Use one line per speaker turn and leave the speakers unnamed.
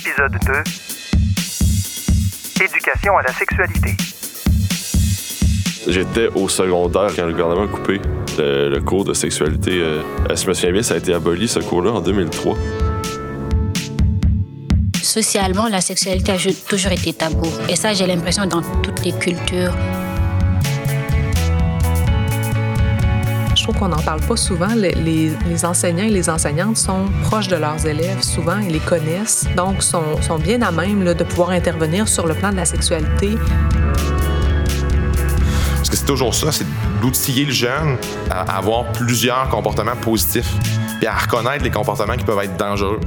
Épisode 2 Éducation à la sexualité.
J'étais au secondaire quand le gouvernement a coupé le, le cours de sexualité. Euh, si je me souviens bien, ça a été aboli, ce cours-là, en 2003.
Socialement, la sexualité a toujours été tabou. Et ça, j'ai l'impression dans toutes les cultures.
Je trouve qu'on n'en parle pas souvent. Les, enseignants et les enseignantes sont proches de leurs élèves souvent, ils les connaissent, donc sont, sont bien à même de pouvoir intervenir sur le plan de la sexualité.
Parce que c'est toujours ça, c'est d'outiller le jeune à avoir plusieurs comportements positifs et à reconnaître les comportements qui peuvent être dangereux.